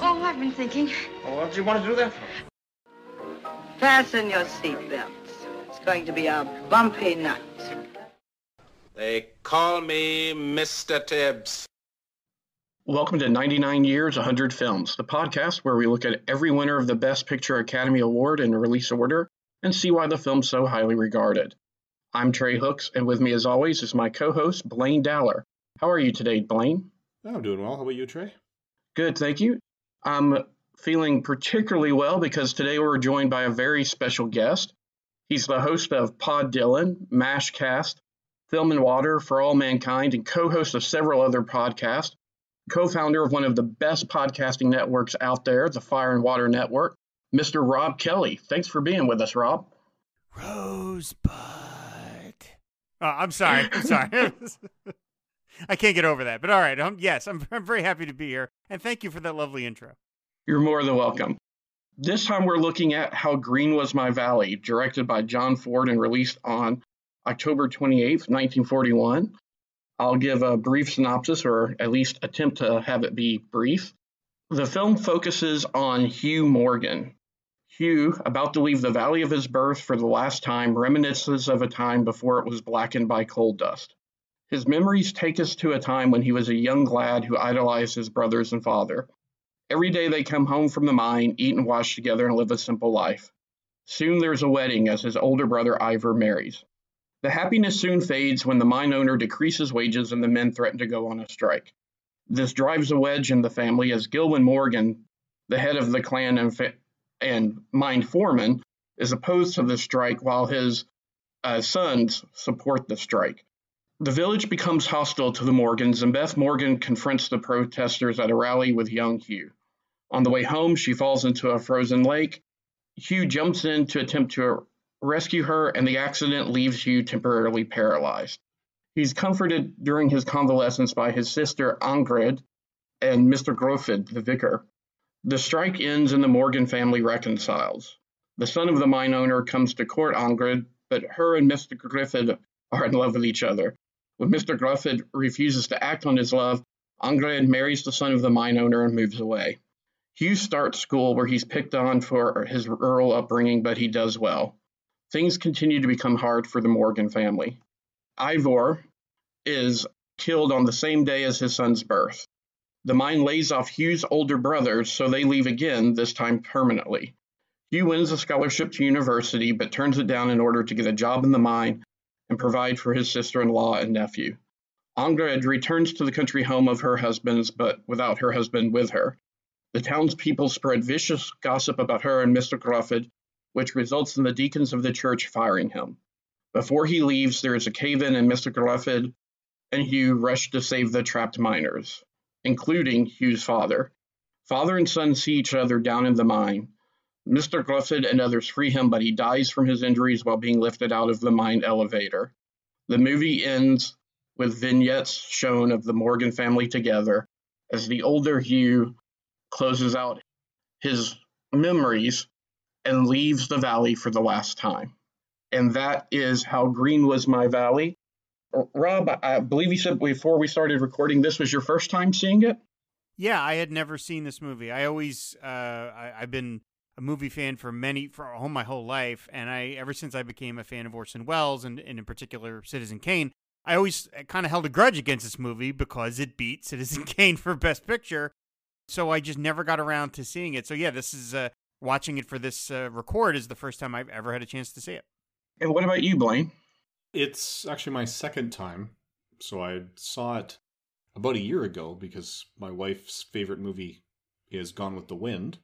Oh, I've been thinking. Well, what do you want to do that for? Fasten your seatbelts. It's going to be a bumpy night. They call me Mr. Tibbs. Welcome to 99 Years, 100 Films, the podcast where we look at every winner of the Best Picture Academy Award in release order and see why the film's so highly regarded. I'm Trey Hooks, and with me as always is my co-host, Blaine Dowler. How are you today, Blaine? I'm doing well. How about you, Trey? Good, thank you. I'm feeling particularly well because today we're joined by a very special guest. He's the host of Pod Dylan, Mashcast, Film and Water for All Mankind, and co host of several other podcasts, co founder of one of the best podcasting networks out there, the Fire and Water Network, Mr. Rob Kelly. Thanks for being with us, Rob. Rosebud. Oh, I'm sorry. I'm sorry. I can't get over that. But all right. Um, yes, I'm, I'm very happy to be here. And thank you for that lovely intro. You're more than welcome. This time we're looking at How Green Was My Valley, directed by John Ford and released on October 28th, 1941. I'll give a brief synopsis, or at least attempt to have it be brief. The film focuses on Hugh Morgan. Hugh, about to leave the valley of his birth for the last time, reminisces of a time before it was blackened by coal dust. His memories take us to a time when he was a young lad who idolized his brothers and father. Every day they come home from the mine, eat and wash together, and live a simple life. Soon there's a wedding as his older brother Ivor marries. The happiness soon fades when the mine owner decreases wages and the men threaten to go on a strike. This drives a wedge in the family as Gwilym Morgan, the head of the clan and, fa- and mine foreman, is opposed to the strike while his uh, sons support the strike. The village becomes hostile to the Morgans, and Beth Morgan confronts the protesters at a rally with young Hugh. On the way home, she falls into a frozen lake. Hugh jumps in to attempt to rescue her, and the accident leaves Hugh temporarily paralyzed. He's comforted during his convalescence by his sister Angharad and Mr. Gruffydd, the vicar. The strike ends and the Morgan family reconciles. The son of the mine owner comes to court Angharad, but her and Mr. Griffith are in love with each other. When Mr. Gruffydd refuses to act on his love, Angharad marries the son of the mine owner and moves away. Hugh starts school where he's picked on for his rural upbringing, but he does well. Things continue to become hard for the Morgan family. Ivor is killed on the same day as his son's birth. The mine lays off Hugh's older brothers, so they leave again, this time permanently. Hugh wins a scholarship to university, but turns it down in order to get a job in the mine and provide for his sister in law and nephew. Angharad returns to the country home of her husband's, but without her husband with her. The townspeople spread vicious gossip about her and Mr. Gruffydd, which results in the deacons of the church firing him. Before he leaves, there is a cave in, and Mr. Gruffydd and Hugh rush to save the trapped miners, including Hugh's father. Father and son see each other down in the mine. Mr. Gruffydd and others free him, but he dies from his injuries while being lifted out of the mine elevator. The movie ends with vignettes shown of the Morgan family together as the older Hugh closes out his memories and leaves the valley for the last time. And that is how green was my valley. Rob, I believe you said before we started recording, this was your first time seeing it? Yeah, I had never seen this movie. I always, uh, I, I've been a movie fan for many for all my whole life, and I ever since I became a fan of Orson Welles and, and in particular Citizen Kane, I always kind of held a grudge against this movie because it beat Citizen Kane for Best Picture. So I just never got around to seeing it. So yeah, this is uh, watching it for this uh, record is the first time I've ever had a chance to see it. And what about you, Blaine? It's actually my second time. So I saw it about a year ago because my wife's favorite movie is Gone with the Wind.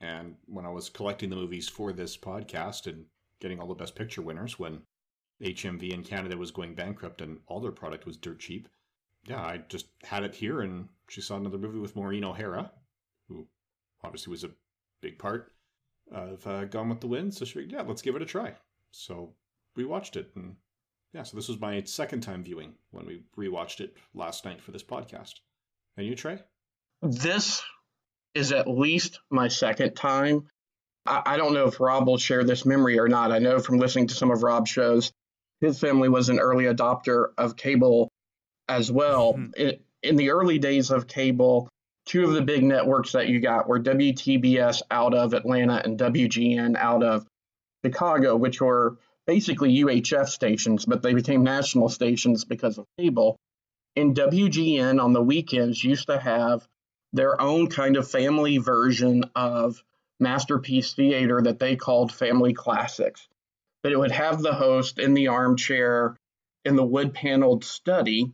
And when I was collecting the movies for this podcast and getting all the best picture winners when HMV in Canada was going bankrupt and all their product was dirt cheap, yeah, I just had it here and she saw another movie with Maureen O'Hara, who obviously was a big part. of uh, Gone with the Wind. So she, yeah, let's give it a try. So we watched it, and yeah, so this was my second time viewing when we rewatched it last night for this podcast. And you, Trey? This is at least my second time. I, I don't know if Rob will share this memory or not. I know from listening to some of Rob's shows, his family was an early adopter of cable as well. Mhm. It, in the early days of cable, two of the big networks that you got were WTBS out of Atlanta and WGN out of Chicago, which were basically UHF stations, but they became national stations because of cable. And WGN on the weekends used to have their own kind of family version of Masterpiece Theater that they called Family Classics. But it would have the host in the armchair in the wood paneled study,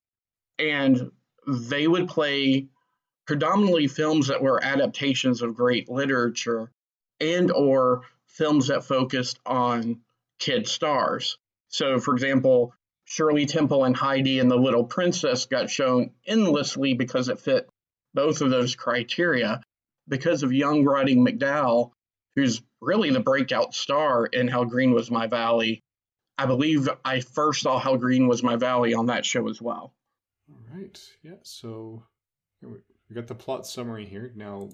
and they would play predominantly films that were adaptations of great literature and or films that focused on kid stars. So for example, Shirley Temple and Heidi and the Little Princess got shown endlessly because it fit both of those criteria. Because of young Roddy McDowall, who's really the breakout star in How Green Was My Valley, I believe I first saw How Green Was My Valley on that show as well. All right. Yeah. So we got the plot summary here. Now,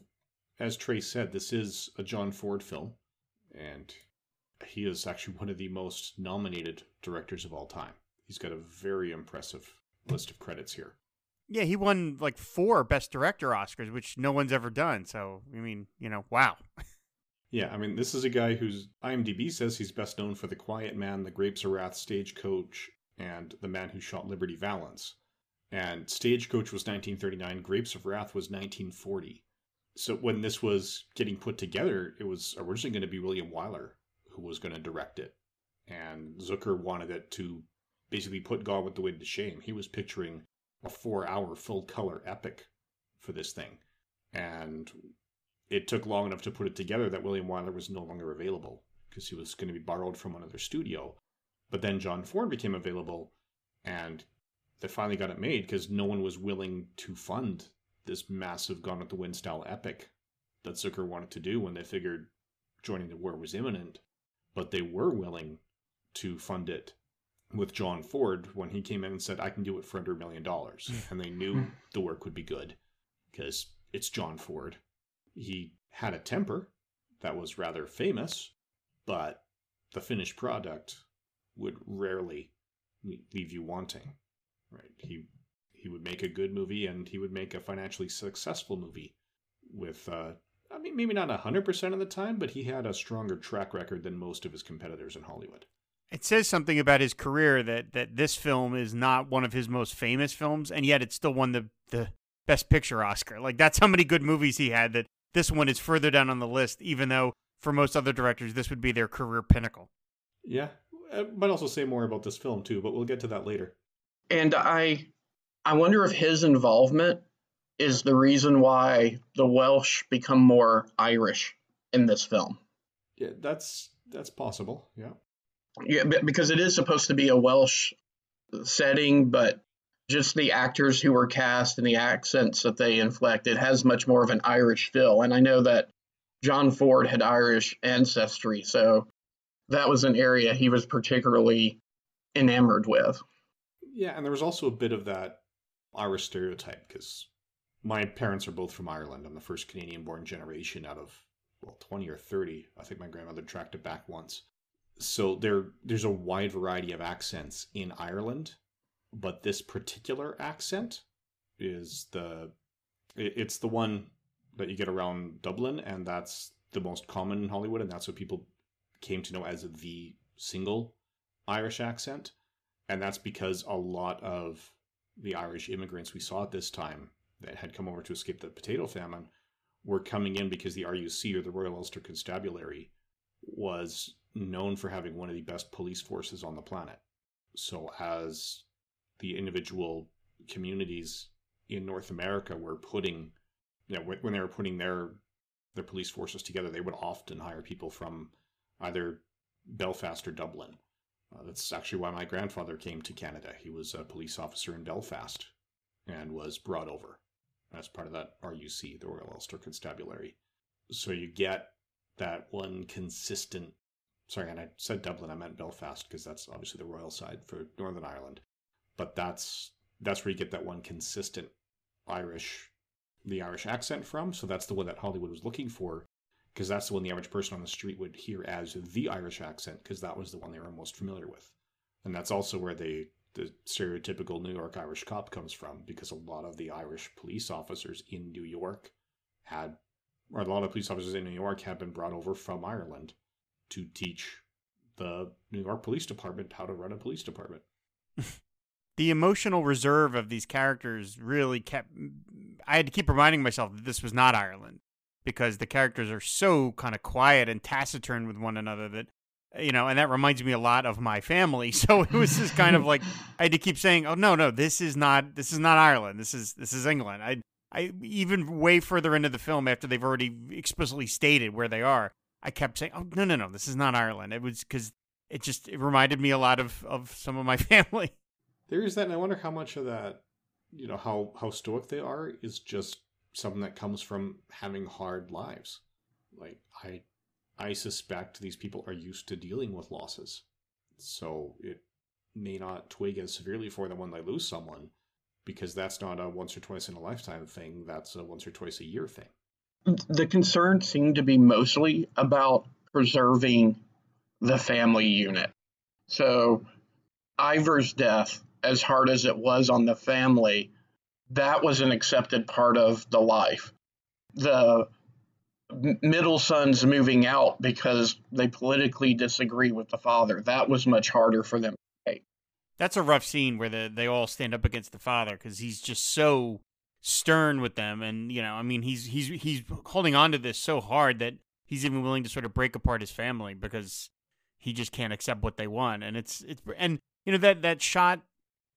as Trey said, this is a John Ford film, and he is actually one of the most nominated directors of all time. He's got a very impressive list of credits here. Yeah, he won like four Best Director Oscars, which no one's ever done. So, I mean, you know, wow. Yeah, I mean, this is a guy whose IMDb says he's best known for The Quiet Man, The Grapes of Wrath, Stagecoach, and The Man Who Shot Liberty Valance. And Stagecoach was 1939, Grapes of Wrath was 1940. So when this was getting put together, it was originally going to be William Wyler who was going to direct it. And Zanuck wanted it to basically put Gone with the Wind to shame. He was picturing a four hour full color epic for this thing. And it took long enough to put it together that William Wyler was no longer available because he was going to be borrowed from another studio. But then John Ford became available, and they finally got it made because no one was willing to fund this massive Gone with the Wind style epic that Zanuck wanted to do when they figured joining the war was imminent. But they were willing to fund it with John Ford when he came in and said, I can do it for under a million dollars. And they knew the work would be good because it's John Ford he had a temper that was rather famous, but the finished product would rarely leave you wanting. Right? He he would make a good movie and he would make a financially successful movie with uh I mean maybe not 100% of the time, but he had a stronger track record than most of his competitors in Hollywood. It says something about his career that that this film is not one of his most famous films, and yet it still won the the Best Picture Oscar. Like that's how many good movies he had that this one is further down on the list, even though for most other directors this would be their career pinnacle. Yeah, I might also say more about this film too, but we'll get to that later. And I I wonder if his involvement is the reason why the Welsh become more Irish in this film. Yeah, that's that's possible. Yeah. Yeah, because it is supposed to be a Welsh setting, but just the actors who were cast and the accents that they inflect, it has much more of an Irish feel. And I know that John Ford had Irish ancestry, so that was an area he was particularly enamored with. Yeah, and there was also a bit of that Irish stereotype because my parents are both from Ireland. I'm the first Canadian born generation out of, well, 20 or 30. I think my grandmother tracked it back once. So there, there's a wide variety of accents in Ireland but this particular accent is the it's the one that you get around Dublin and that's the most common in Hollywood and that's what people came to know as the single Irish accent. And that's because a lot of the Irish immigrants we saw at this time that had come over to escape the potato famine were coming in because the RUC or the Royal Ulster Constabulary was known for having one of the best police forces on the planet. So as the individual communities in North America were putting, you know, when they were putting their their police forces together, they would often hire people from either Belfast or Dublin. Uh, that's actually why my grandfather came to Canada. He was a police officer in Belfast and was brought over as part of that RUC, the Royal Ulster Constabulary. So you get that one consistent. Sorry, and I said Dublin, I meant Belfast because that's obviously the royal side for Northern Ireland. But that's that's where you get that one consistent Irish, the Irish accent from. So that's the one that Hollywood was looking for because that's the one the average person on the street would hear as the Irish accent because that was the one they were most familiar with. And that's also where they the stereotypical New York Irish cop comes from because a lot of the Irish police officers in New York had or a lot of police officers in New York had been brought over from Ireland to teach the New York Police Department how to run a police department. the emotional reserve of these characters really kept I had to keep reminding myself that this was not Ireland because the characters are so kind of quiet and taciturn with one another that you know, and that reminds me a lot of my family. So it was just kind of like I had to keep saying, "Oh no, no, this is not this is not Ireland. This is this is England." I I even way further into the film after they've already explicitly stated where they are, I kept saying, "Oh no, no, no, this is not Ireland." It was because it just it reminded me a lot of of some of my family. There is that, and I wonder how much of that, you know, how how stoic they are is just something that comes from having hard lives. Like I I suspect these people are used to dealing with losses. So it may not twig as severely for them when they lose someone because that's not a once or twice in a lifetime thing, that's a once or twice a year thing. The concern seemed to be mostly about preserving the family unit. So Ivor's death, as hard as it was on the family, that was an accepted part of the life. The middle sons moving out because they politically disagree with the father. That was much harder for them. to take. That's a rough scene where the, they all stand up against the father because he's just so stern with them, and you know, I mean, he's he's he's holding on to this so hard that he's even willing to sort of break apart his family because he just can't accept what they want, and it's it's and you know that that shot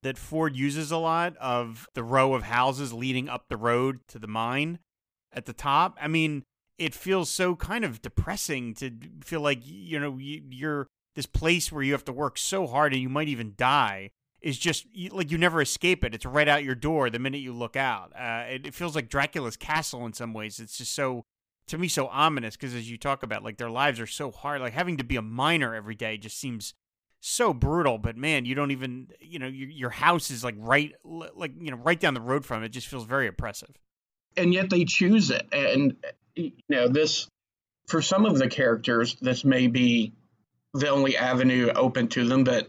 that Ford uses a lot of the row of houses leading up the road to the mine at the top. I mean, it feels so kind of depressing to feel like you know you're this place where you have to work so hard and you might even die is just like you never escape it. It's right out your door the minute you look out. Uh, it, it, feels like Dracula's castle in some ways. It's just so to me so ominous because as you talk about, like their lives are so hard. Like having to be a miner every day just seems so brutal. But man, you don't even you know your your house is like right like you know right down the road from it. it just feels very oppressive. And yet they choose it, and you know, this, for some of the characters, this may be the only avenue open to them, but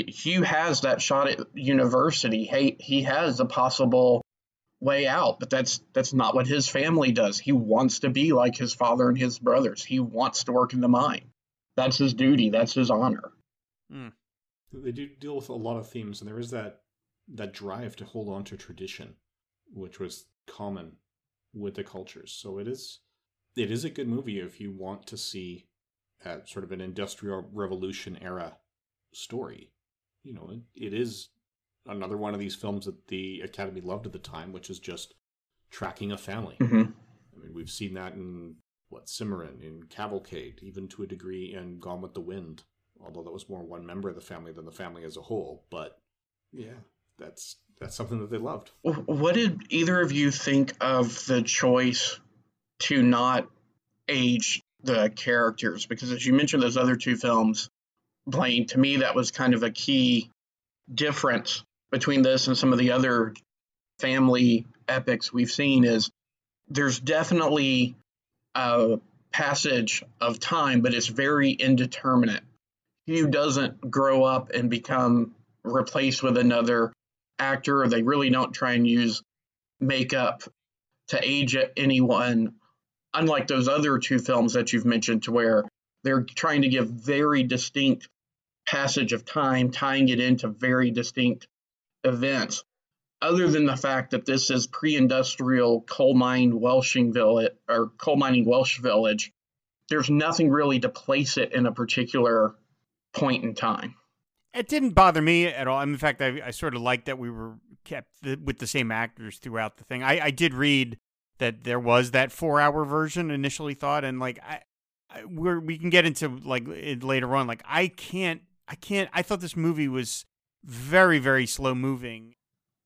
it, Hugh has that shot at university. He, he has a possible way out, but that's that's not what his family does. He wants to be like his father and his brothers. He wants to work in the mine. That's his duty. That's his honor. Mm. They do deal with a lot of themes, and there is that that drive to hold on to tradition, which was common with the cultures. So it is it is a good movie if you want to see that sort of an industrial revolution era story. You know, it, it is another one of these films that the Academy loved at the time, which is just tracking a family. Mm-hmm. I mean, we've seen that in what Cimarron, in Cavalcade, even to a degree in Gone with the Wind, although that was more one member of the family than the family as a whole. But yeah, that's that's something that they loved. What did either of you think of the choice to not age the characters? Because as you mentioned, those other two films, Blaine, to me, that was kind of a key difference between this and some of the other family epics we've seen is there's definitely a passage of time, but it's very indeterminate. Hugh doesn't grow up and become replaced with another actor. They really don't try and use makeup to age anyone, unlike those other two films that you've mentioned, to where they're trying to give very distinct passage of time, tying it into very distinct events. Other than the fact that this is pre-industrial coal mine Welshing village or coal mining Welsh village, there's nothing really to place it in a particular point in time. It didn't bother me at all. In fact, I, I sort of liked that we were kept the, with the same actors throughout the thing. I, I did read that there was that four hour version initially thought, and like I, we can get into like it later on. Like I can't, I can't. I thought this movie was very very slow moving,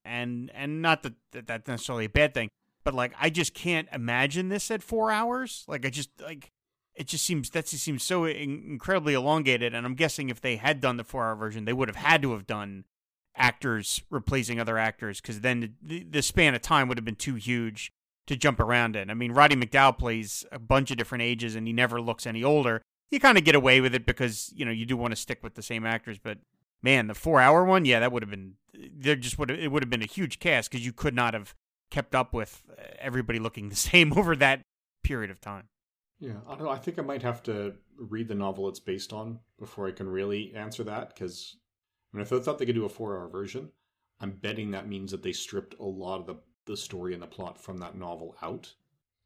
and and not that, that that's necessarily a bad thing, but like I just can't imagine this at four hours. Like I just like it just seems that just seems so in- incredibly elongated. And I'm guessing if they had done the four hour version, they would have had to have done actors replacing other actors because then the, the span of time would have been too huge to jump around in. I mean, Roddy McDowall plays a bunch of different ages and he never looks any older. You kind of get away with it because you know you do want to stick with the same actors, but man, the four hour one, yeah, that would have been there. Just would it would have been a huge cast because you could not have kept up with uh, everybody looking the same over that period of time. Yeah, I don't know. I think I might have to read the novel it's based on before I can really answer that. Because I mean, if I thought they could do a four-hour version, I'm betting that means that they stripped a lot of the the story and the plot from that novel out.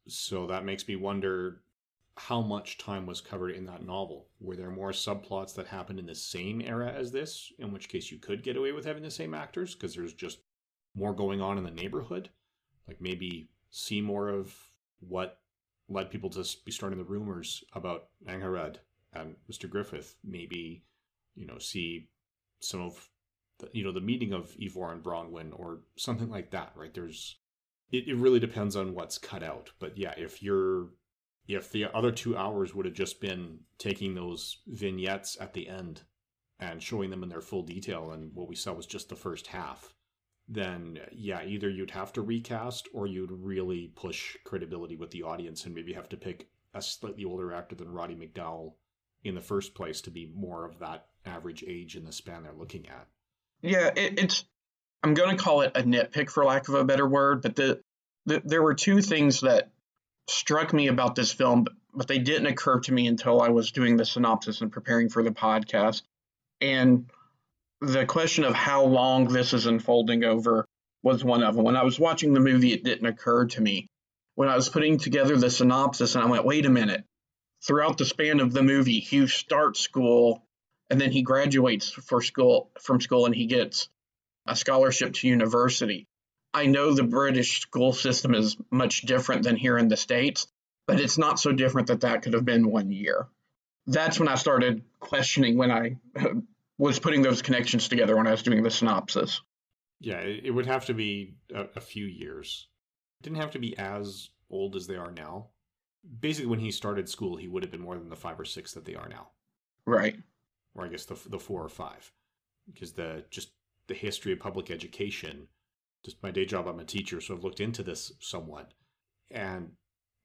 So that makes me wonder how much time was covered in that novel. Were there more subplots that happened in the same era as this, in which case you could get away with having the same actors because there's just more going on in the neighborhood? Like maybe see more of what led people to be starting the rumors about Angharad and Mr. Griffith. Maybe, you know, see some of the, you know, the meeting of Ivor and Bronwyn or something like that, right? There's, it, it really depends on what's cut out. But yeah, if you're, if the other two hours would have just been taking those vignettes at the end and showing them in their full detail, and what we saw was just the first half, then yeah, either you'd have to recast or you'd really push credibility with the audience and maybe have to pick a slightly older actor than Roddy McDowall in the first place to be more of that average age in the span they're looking at. Yeah, it, it's. I'm going to call it a nitpick for lack of a better word, but the, the there were two things that struck me about this film, but, they didn't occur to me until I was doing the synopsis and preparing for the podcast. And the question of how long this is unfolding over was one of them. When I was watching the movie, it didn't occur to me. When I was putting together the synopsis, and I went, wait a minute. Throughout the span of the movie, Hugh starts school, and then he graduates for school from school, and he gets a scholarship to university. I know the British school system is much different than here in the States, but it's not so different that that could have been one year. That's when I started questioning when I was putting those connections together when I was doing the synopsis. Yeah, it would have to be a, a few years. It didn't have to be as old as they are now. Basically, when he started school, he would have been more than the five or six that they are now. Right. Or I guess the the four or five, because the just the history of public education. Just my day job, I'm a teacher, so I've looked into this somewhat. And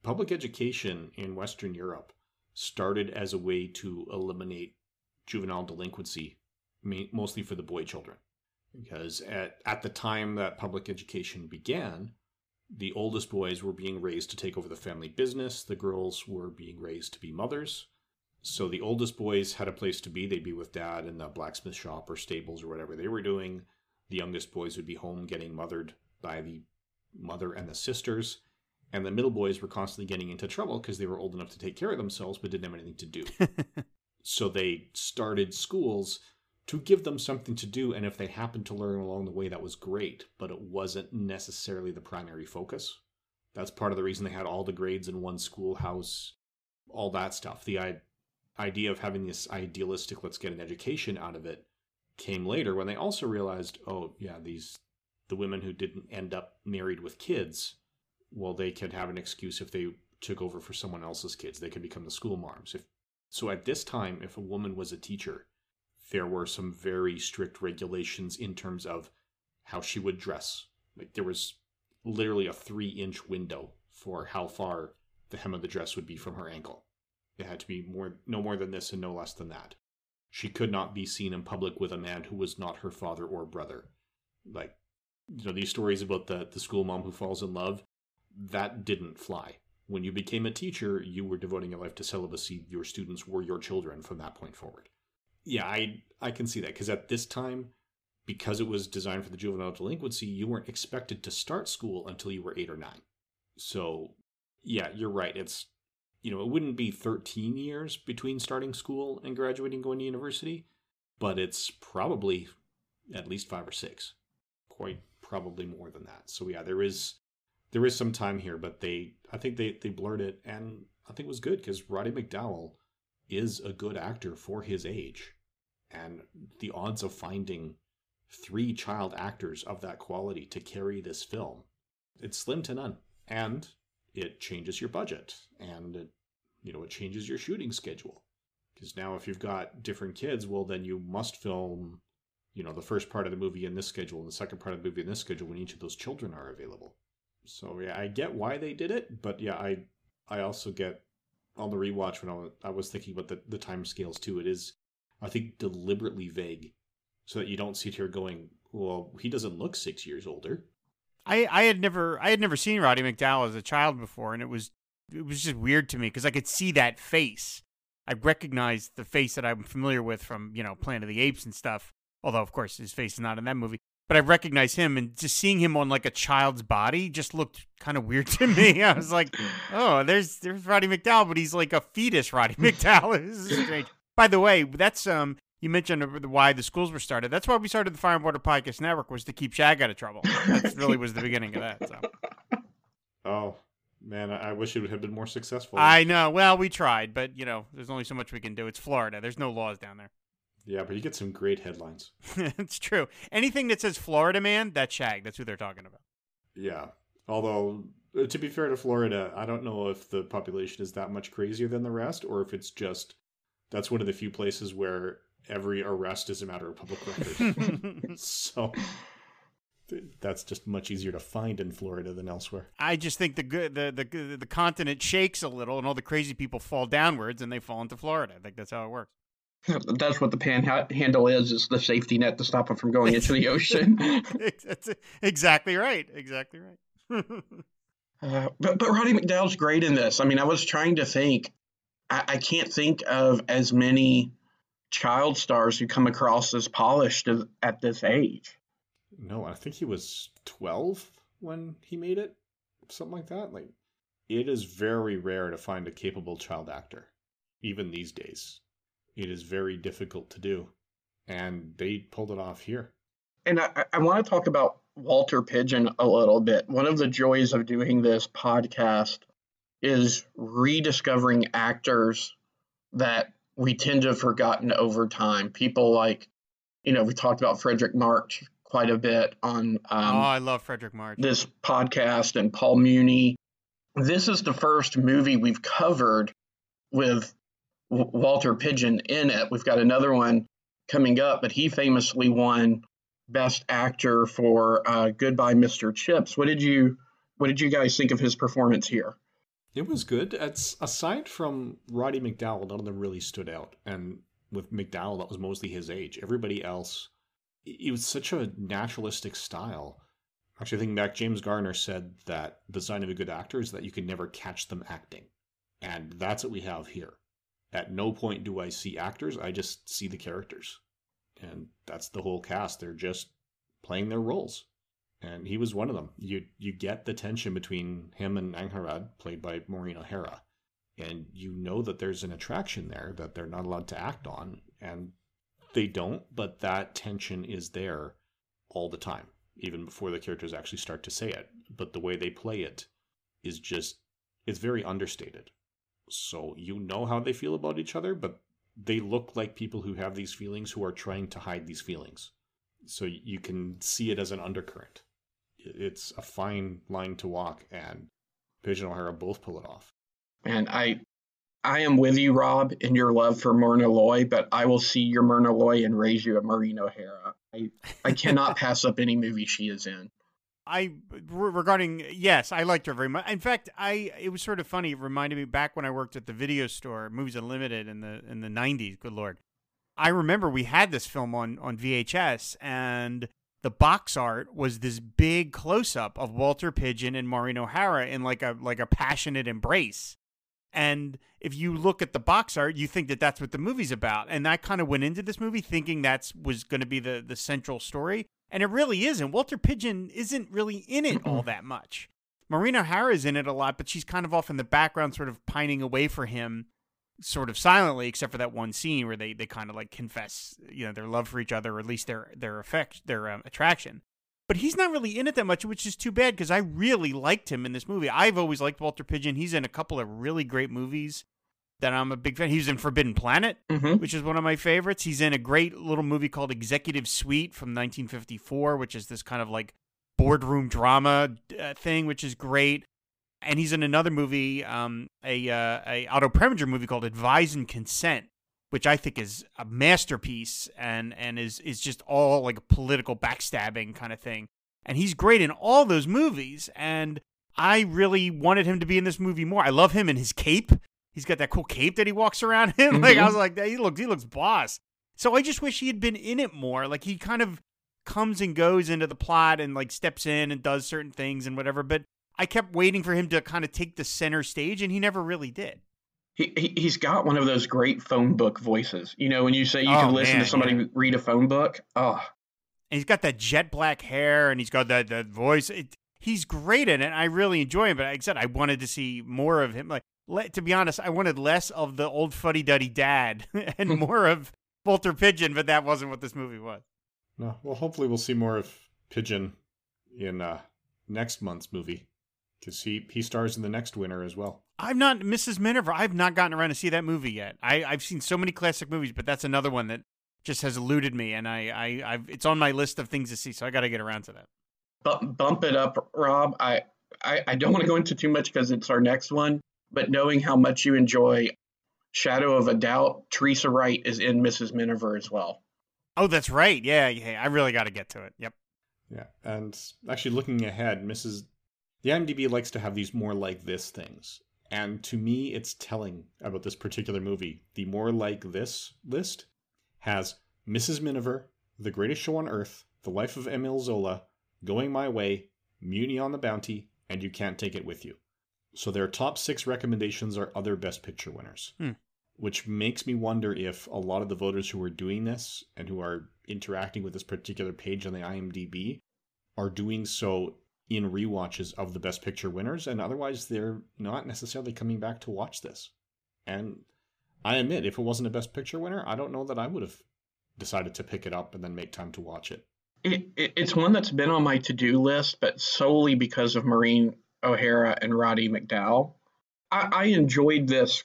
public education in Western Europe started as a way to eliminate juvenile delinquency mostly for the boy children. Because at, at the time that public education began, the oldest boys were being raised to take over the family business, the girls were being raised to be mothers. So the oldest boys had a place to be. They'd be with dad in the blacksmith shop or stables or whatever they were doing. The youngest boys would be home getting mothered by the mother and the sisters. And the middle boys were constantly getting into trouble because they were old enough to take care of themselves but didn't have anything to do. so they started schools to give them something to do and if they happened to learn along the way that was great but it wasn't necessarily the primary focus that's part of the reason they had all the grades in one schoolhouse all that stuff the idea of having this idealistic let's get an education out of it came later when they also realized oh yeah these the women who didn't end up married with kids well they could have an excuse if they took over for someone else's kids they could become the school marms if so at this time, if a woman was a teacher, there were some very strict regulations in terms of how she would dress. Like there was literally a three inch window for how far the hem of the dress would be from her ankle. It had to be more no more than this and no less than that. She could not be seen in public with a man who was not her father or brother. Like you know, these stories about the, the school mom who falls in love, that didn't fly when you became a teacher, you were devoting your life to celibacy. Your students were your children from that point forward. Yeah, I I can see that because at this time, because it was designed for the juvenile delinquency, you weren't expected to start school until you were eight or nine. So, yeah, you're right. It's you know it wouldn't be 13 years between starting school and graduating going to university, but it's probably at least five or six, quite probably more than that. So yeah, there is there is some time here, but they I think they they blurred it, and I think it was good because Roddy McDowall is a good actor for his age, and the odds of finding three child actors of that quality to carry this film, it's slim to none, and it changes your budget, and it you know, it changes your shooting schedule. Because now if you've got different kids, well, then you must film, you know, the first part of the movie in this schedule and the second part of the movie in this schedule when each of those children are available. So yeah, I get why they did it, but yeah, I I also get on the rewatch when I was, thinking about the, the time scales too. It is, I think, deliberately vague so that you don't sit here going, well, he doesn't look six years older. I, I had never I had never seen Roddy McDowall as a child before, and it was it was just weird to me because I could see that face. I recognized the face that I'm familiar with from you know Planet of the Apes and stuff. Although of course his face is not in that movie, but I recognized him, and just seeing him on like a child's body just looked kind of weird to me. I was like, oh, there's there's Roddy McDowall, but he's like a fetus Roddy McDowall. this is strange. By the way, that's um you mentioned why the schools were started. That's why we started the Fire and Water Podcast Network was to keep Shag out of trouble. That really was the beginning of that. So. Oh man, I wish it had been more successful. I know. Well, we tried, but you know, there's only so much we can do. It's Florida. There's no laws down there. Yeah, but you get some great headlines. it's true. Anything that says Florida man, that's Shag. That's who they're talking about. Yeah. Although, uh, to be fair to Florida, I don't know if the population is that much crazier than the rest, or if it's just that's one of the few places where every arrest is a matter of public record. so that's just much easier to find in Florida than elsewhere. I just think the the the the continent shakes a little, and all the crazy people fall downwards, and they fall into Florida. I think that's how it works. That's what the panhandle is: is the safety net to stop them from going into the ocean. that's exactly right. Exactly right. uh, but but Roddy McDowall's great in this. I mean, I was trying to think. I, I can't think of as many child stars who come across as polished as, at this age. No, I think he was 12 when he made it, something like that. Like it is very rare to find a capable child actor even these days. It is very difficult to do and they pulled it off here. And I, I want to talk about Walter Pidgeon a little bit. One of the joys of doing this podcast is rediscovering actors that we tend to have forgotten over time. People like, you know, we talked about Fredric March quite a bit on. Um, oh, I love Fredric March. This podcast and Paul Muni. This is the first movie we've covered with w- Walter Pidgeon in it. We've got another one coming up, but he famously won Best Actor for uh, Goodbye, Mr. Chips. What did you What did you guys think of his performance here? It was good. It's aside from Roddy McDowall, none of them really stood out. And with McDowall, that was mostly his age. Everybody else, it was such a naturalistic style. Actually, I think back, James Garner said that the sign of a good actor is that you can never catch them acting. And that's what we have here. At no point do I see actors, I just see the characters. And that's the whole cast. They're just playing their roles and he was one of them. You you get the tension between him and Angharad, played by Maureen O'Hara, and you know that there's an attraction there that they're not allowed to act on, and they don't. But that tension is there all the time, even before the characters actually start to say it. But the way they play it is just it's very understated. So you know how they feel about each other, but they look like people who have these feelings who are trying to hide these feelings. So you can see it as an undercurrent it's a fine line to walk, and Pidgeon and O'Hara both pull it off. And I, I am with you, Rob, in your love for Myrna Loy, but I will see your Myrna Loy and raise you a Maureen O'Hara. I, I cannot pass up any movie she is in. I regarding yes, I liked her very much. In fact, I it was sort of funny. It reminded me back when I worked at the video store, Movies Unlimited in the in the nineties. Good lord, I remember we had this film on on VHS, and the box art was this big close up of Walter Pidgeon and Maureen O'Hara in like a like a passionate embrace. And if you look at the box art, you think that that's what the movie's about. And I kind of went into this movie thinking that's was going to be the the central story, and it really isn't. Walter Pidgeon isn't really in it all that much. Maureen O'Hara is in it a lot, but she's kind of off in the background, sort of pining away for him sort of silently, except for that one scene where they, they kind of like confess, you know, their love for each other, or at least their their affect, their um, attraction. But he's not really in it that much, which is too bad because I really liked him in this movie. I've always liked Walter Pidgeon. He's in a couple of really great movies that I'm a big fan. He was in Forbidden Planet, mm-hmm. which is one of my favorites. He's in a great little movie called Executive Suite from 1954, which is this kind of like boardroom drama uh, thing, which is great. And he's in another movie, um, a uh, a Otto Preminger movie called Advise and Consent, which I think is a masterpiece and and is is just all like a political backstabbing kind of thing. And he's great in all those movies, and I really wanted him to be in this movie more. I love him in his cape. He's got that cool cape that he walks around in. Mm-hmm. Like I was like, he looks he looks boss. So I just wish he had been in it more. Like he kind of comes and goes into the plot and like steps in and does certain things and whatever. But I kept waiting for him to kind of take the center stage, and he never really did. He, he he's got one of those great phone book voices. You know, when you say you oh, can listen man, to somebody yeah. read a phone book. Oh, and he's got that jet black hair, and he's got that that voice. It, he's great in it. I really enjoy him. But like I said, I wanted to see more of him. Like to be honest, I wanted less of the old fuddy duddy dad and more of Walter Pidgeon. But that wasn't what this movie was. No, well, hopefully we'll see more of Pidgeon in uh, next month's movie because he he stars in the next winner as well. I've not Mrs. Miniver. I've not gotten around to see that movie yet. I I've seen so many classic movies, but that's another one that just has eluded me, and I I I've, it's on my list of things to see, so I got to get around to that. Bump, bump it up, Rob. I I, I don't want to go into too much because it's our next one, but knowing how much you enjoy Shadow of a Doubt, Teresa Wright is in Mrs. Miniver as well. Oh, that's right. Yeah, yeah. I really got to get to it. Yep. Yeah, and actually looking ahead, Mrs. The IMDb likes to have these more like this things. And to me, it's telling about this particular movie. The more like this list has Mrs. Miniver, The Greatest Show on Earth, The Life of Emile Zola, Going My Way, Mutiny on the Bounty, and You Can't Take It With You. So their top six recommendations are other Best Picture winners. Hmm. Which makes me wonder if a lot of the voters who are doing this and who are interacting with this particular page on the IMDb are doing so in re-watches of the Best Picture winners, and otherwise they're not necessarily coming back to watch this. And I admit, if it wasn't a Best Picture winner, I don't know that I would have decided to pick it up and then make time to watch it. it, it it's one that's been on my to-do list, but solely because of Maureen O'Hara and Roddy McDowall. I, I enjoyed this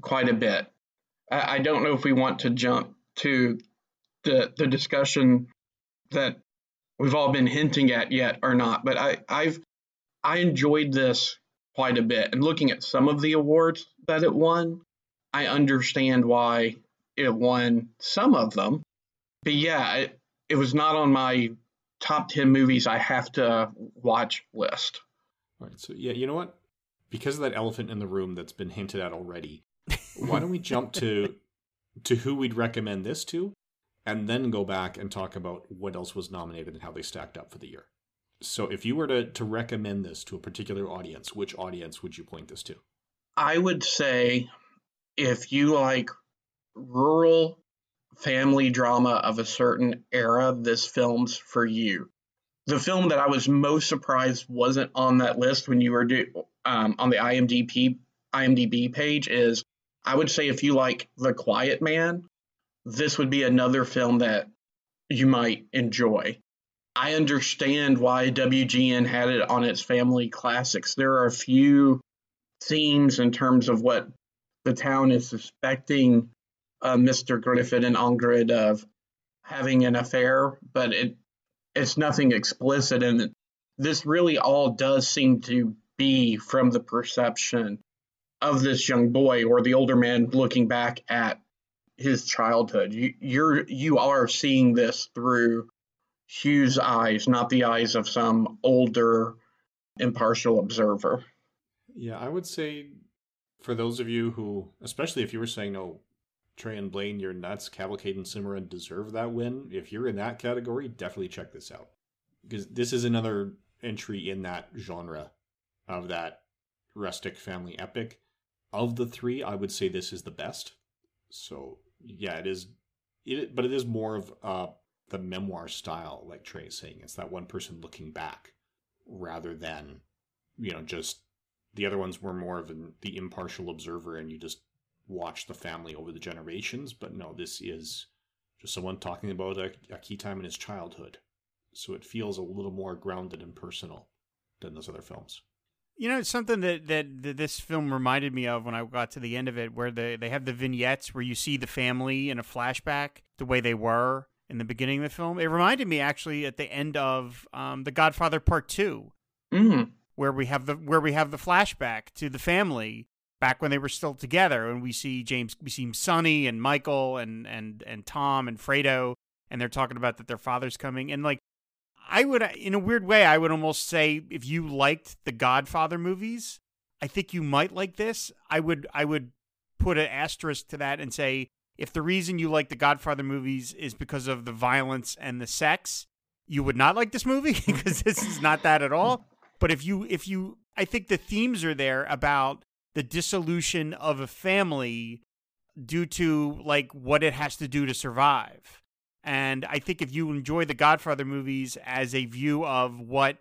quite a bit. I, I don't know if we want to jump to the the discussion that we've all been hinting at yet or not, but I, I've I enjoyed this quite a bit. And looking at some of the awards that it won, I understand why it won some of them. But yeah, it, it was not on my top 10 movies I have to watch list. All right. So, yeah, you know what? Because of that elephant in the room that's been hinted at already, why don't we jump to to who we'd recommend this to? And then go back and talk about what else was nominated and how they stacked up for the year. So if you were to, to recommend this to a particular audience, which audience would you point this to? I would say if you like rural family drama of a certain era, this film's for you. The film that I was most surprised wasn't on that list when you were do, um, on the IMDb IMDb page is I would say if you like The Quiet Man, this would be another film that you might enjoy. I understand why WGN had it on its family classics. There are a few themes in terms of what the town is suspecting uh, Mr. Griffin and Ingrid of having an affair, but it it's nothing explicit, and this really all does seem to be from the perception of this young boy or the older man looking back at his childhood. You, you're you are seeing this through Hugh's eyes, not the eyes of some older, impartial observer. Yeah, I would say for those of you who, especially if you were saying, no, Trey and Blaine, you're nuts, Cavalcade and Cimarron deserve that win. If you're in that category, definitely check this out. Because this is another entry in that genre of that rustic family epic. Of the three, I would say this is the best. So yeah, it is. It, but it is more of uh, the memoir style, like Trey is saying. It's that one person looking back, rather than, you know, just the other ones were more of an, the impartial observer, and you just watch the family over the generations. But no, this is just someone talking about a, a key time in his childhood, so it feels a little more grounded and personal than those other films. You know, it's something that, that, that this film reminded me of when I got to the end of it, where they, they have the vignettes where you see the family in a flashback, the way they were in the beginning of the film. It reminded me actually at the end of um, The Godfather Part 2. Mm. where we have the where we have the flashback to the family back when they were still together, and we see James, we see Sonny and Michael and and and Tom and Fredo, and they're talking about that their father's coming, and like I would, uh, in a weird way, I would almost say if you liked the Godfather movies, I think you might like this. I would, I would put an asterisk to that and say if the reason you like the Godfather movies is because of the violence and the sex, you would not like this movie mm. because this is not that at all. But if you, if you, I think the themes are there about the dissolution of a family due to like what it has to do to survive. And I think if you enjoy the Godfather movies as a view of what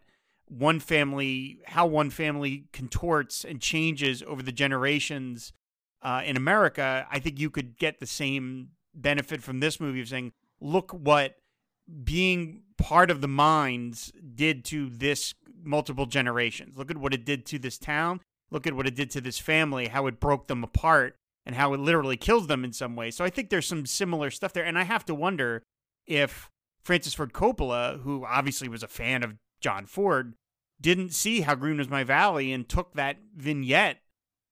one family, how one family contorts and changes over the generations uh, in America, I think you could get the same benefit from this movie of saying, look what being part of the Mines did to this multiple generations. Look at what it did to this town. Look at what it did to this family, how it broke them apart and how it literally kills them in some way. So I think there's some similar stuff there. And I have to wonder if Francis Ford Coppola, who obviously was a fan of John Ford, didn't see how green was my valley and took that vignette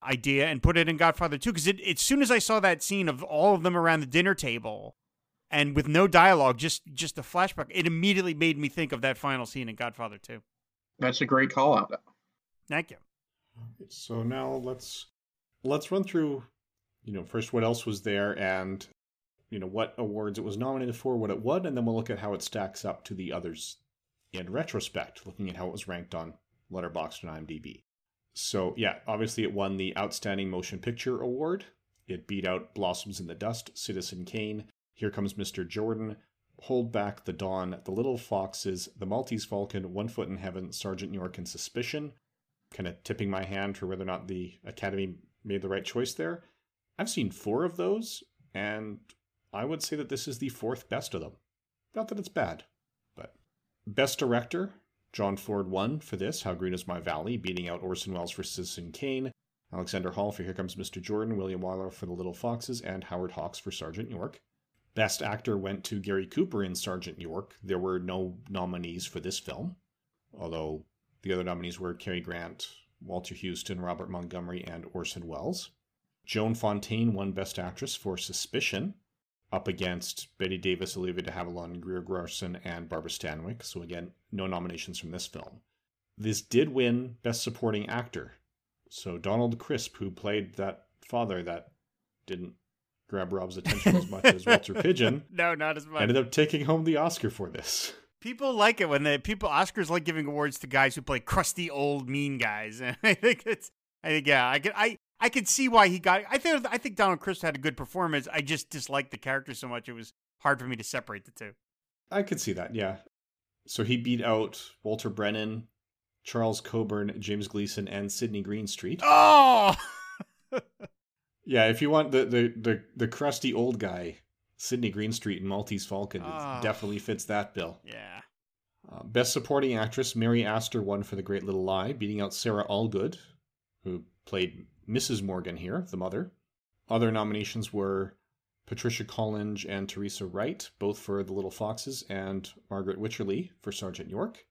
idea and put it in Godfather 2 because as soon as I saw that scene of all of them around the dinner table and with no dialogue just just a flashback it immediately made me think of that final scene in Godfather 2 that's a great call out thank you. So now let's let's run through you know first what else was there and you know what awards it was nominated for, what it won, and then we'll look at how it stacks up to the others in retrospect, looking at how it was ranked on Letterboxd and IMDb. So yeah, obviously it won the Outstanding Motion Picture Award. It beat out Blossoms in the Dust, Citizen Kane, Here Comes Mr. Jordan, Hold Back the Dawn, The Little Foxes, The Maltese Falcon, One Foot in Heaven, Sergeant York, and Suspicion. Kind of tipping my hand for whether or not the Academy made the right choice there. I've seen four of those, and I would say that this is the fourth best of them. Not that it's bad, but best director, John Ford won for this, How Green Is My Valley, beating out Orson Welles for Citizen Kane, Alexander Hall for Here Comes Mr. Jordan, William Wyler for The Little Foxes, and Howard Hawks for Sergeant York. Best actor went to Gary Cooper in Sergeant York. There were no nominees for this film, although the other nominees were Cary Grant, Walter Huston, Robert Montgomery, and Orson Welles. Joan Fontaine won Best Actress for Suspicion, up against Bette Davis, Olivia de Havilland, Greer Garson, and Barbara Stanwyck. So again, no nominations from this film. This did win Best Supporting Actor. So Donald Crisp, who played that father that didn't grab Rob's attention as much as Walter Pidgeon, no, not as much, ended up taking home the Oscar for this. People like it when the people Oscars like giving awards to guys who play crusty old mean guys, and I think it's I think yeah, I could I I could see why he got. I think I think Donald Crisp had a good performance. I just disliked the character so much; it was hard for me to separate the two. I could see that, yeah. So he beat out Walter Brennan, Charles Coburn, James Gleason, and Sidney Greenstreet. Oh, yeah. If you want the the the, the crusty old guy, Sidney Greenstreet in Maltese Falcon oh. definitely fits that bill. Yeah. Uh, Best Supporting Actress Mary Astor won for The Great Little Lie, beating out Sara Allgood, who played Mrs. Morgan here, the mother. Other nominations were Patricia Collinge and Teresa Wright, both for The Little Foxes, and Margaret Wycherley for Sergeant York.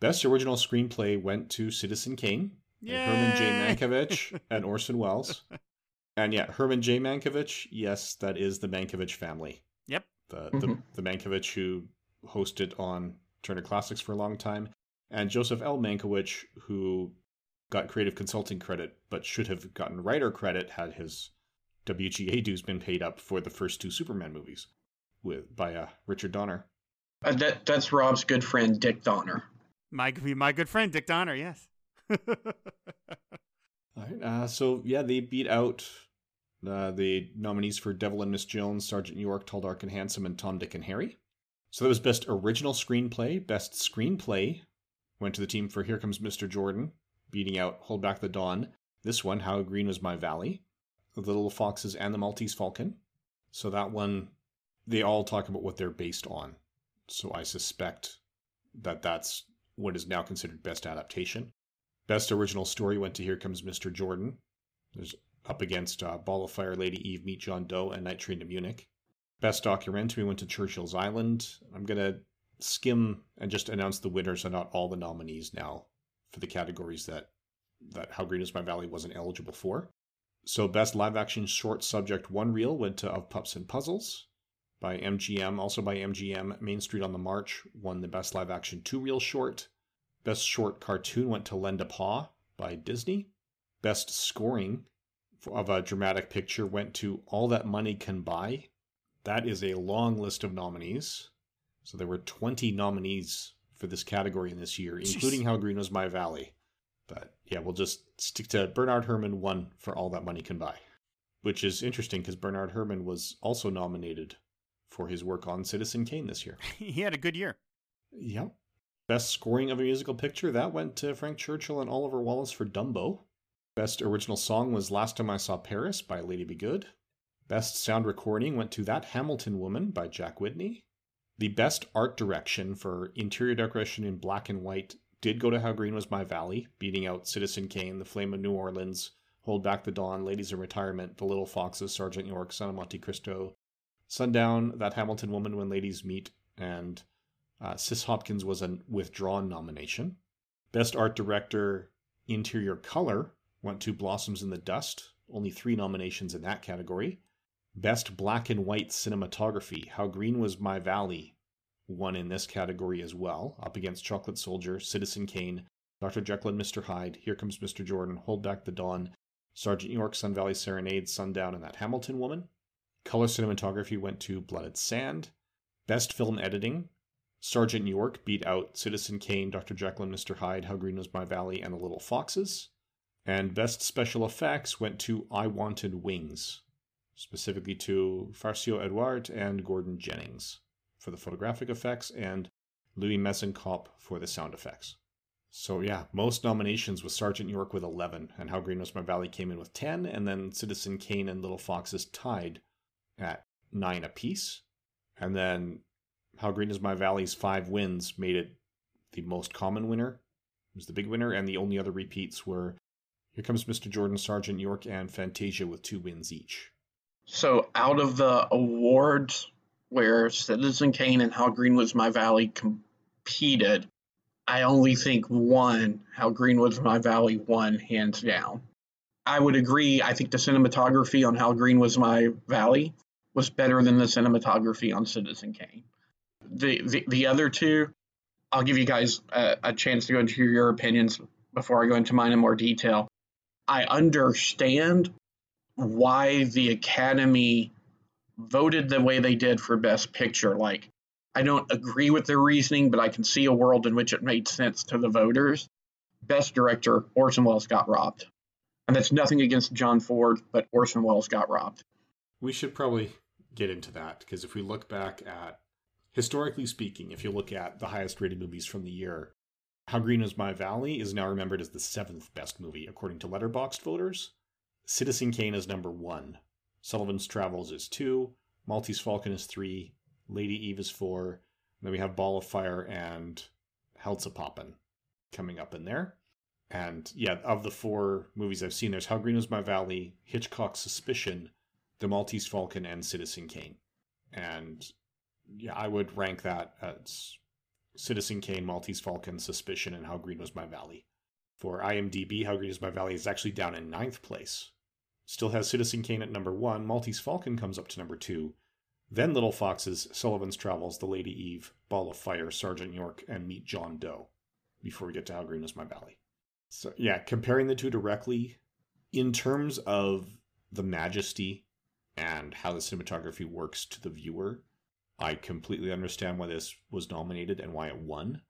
Best original screenplay went to Citizen Kane, Herman J. Mankiewicz, and Orson Welles. And yeah, Herman J. Mankiewicz, yes, that is the Mankiewicz family. Yep. The, mm-hmm. the, the Mankiewicz who hosted on Turner Classics for a long time, and Joseph L. Mankiewicz, who got creative consulting credit, but should have gotten writer credit had his WGA dues been paid up for the first two Superman movies with by uh, Richard Donner. Uh, that that's Rob's good friend Dick Donner. My my good friend Dick Donner, yes. All right. Uh, so yeah, they beat out uh, the nominees for Devil and Miss Jones, Sergeant York, Tall, Dark and Handsome, and Tom, Dick and Harry. So that was best original screenplay. Best screenplay went to the team for Here Comes Mr. Jordan, beating out Hold Back the Dawn. This one, How Green Was My Valley, The Little Foxes, and The Maltese Falcon. So that one, they all talk about what they're based on. So I suspect that that's what is now considered best adaptation. Best original story went to Here Comes Mr. Jordan. There's up against uh, Ball of Fire, Lady Eve, Meet John Doe, and Night Train to Munich. Best documentary went to Churchill's Island. I'm gonna skim and just announce the winners and not all the nominees now for the categories that that How Green Is My Valley wasn't eligible for. So best live action short subject one reel went to Of Pups and Puzzles by MGM, also by MGM. Main Street on the March won the best live action two reel short. Best short cartoon went to Lend a Paw by Disney. Best scoring of a dramatic picture went to All That Money Can Buy. That is a long list of nominees. So there were 20 nominees for this category in this year, including Jeez. How Green Was My Valley. But yeah, we'll just stick to Bernard Herrmann won for All That Money Can Buy, which is interesting because Bernard Herrmann was also nominated for his work on Citizen Kane this year. he had a good year. Yep. Best scoring of a musical picture, that went to Frank Churchill and Oliver Wallace for Dumbo. Best original song was Last Time I Saw Paris by Lady Be Good. Best sound recording went to That Hamilton Woman by Jack Whitney. The best art direction for interior decoration in black and white did go to How Green Was My Valley, beating out Citizen Kane, The Flame of New Orleans, Hold Back the Dawn, Ladies in Retirement, The Little Foxes, Sergeant York, Son of Monte Cristo, Sundown, That Hamilton Woman When Ladies Meet, and uh, Sis Hopkins was a withdrawn nomination. Best Art Director Interior Color went to Blossoms in the Dust, only three nominations in that category. Best Black and White Cinematography, How Green Was My Valley, won in this category as well, up against Chocolate Soldier, Citizen Kane, Dr. Jekyll and Mr. Hyde, Here Comes Mr. Jordan, Hold Back the Dawn, Sergeant York, Sun Valley Serenade, Sundown, and That Hamilton Woman. Color cinematography went to Blood and Sand. Best film editing, Sergeant York beat out Citizen Kane, Dr. Jekyll and Mr. Hyde, How Green Was My Valley, and The Little Foxes. And best special effects went to I Wanted Wings, specifically to Farciot Edouart and Gordon Jennings for the photographic effects and Louis Mesenkop for the sound effects. So yeah, most nominations was Sergeant York with 11, and How Green Was My Valley came in with 10, and then Citizen Kane and Little Foxes tied at 9 apiece. And then How Green Is My Valley's five wins made it the most common winner. It was the big winner, and the only other repeats were Here Comes Mr. Jordan, Sergeant York, and Fantasia with two wins each. So out of the awards where Citizen Kane and How Green Was My Valley competed, I only think one, How Green Was My Valley, won hands down. I would agree. I think the cinematography on How Green Was My Valley was better than the cinematography on Citizen Kane. The the, the other two, I'll give you guys a, a chance to go into your opinions before I go into mine in more detail. I understand why the Academy voted the way they did for Best Picture. Like, I don't agree with their reasoning, but I can see a world in which it made sense to the voters. Best Director, Orson Welles got robbed. And that's nothing against John Ford, but Orson Welles got robbed. We should probably get into that because if we look back at, historically speaking, if you look at the highest rated movies from the year, How Green Is My Valley is now remembered as the seventh best movie according to Letterboxd voters. Citizen Kane is number one, Sullivan's Travels is two, Maltese Falcon is three, Lady Eve is four, then we have Ball of Fire and Hellzapoppin coming up in there. And yeah, of the four movies I've seen, there's How Green Was My Valley, Hitchcock's Suspicion, The Maltese Falcon, and Citizen Kane. And yeah, I would rank that as Citizen Kane, Maltese Falcon, Suspicion, and How Green Was My Valley. For IMDb, How Green Is My Valley is actually down in ninth place Still has Citizen Kane at number one. Maltese Falcon comes up to number two. Then Little Foxes, Sullivan's Travels, The Lady Eve, Ball of Fire, Sergeant York, and Meet John Doe before we get to How Green Is My Valley. So, yeah, comparing the two directly, in terms of the majesty and how the cinematography works to the viewer, I completely understand why this was nominated and why it won.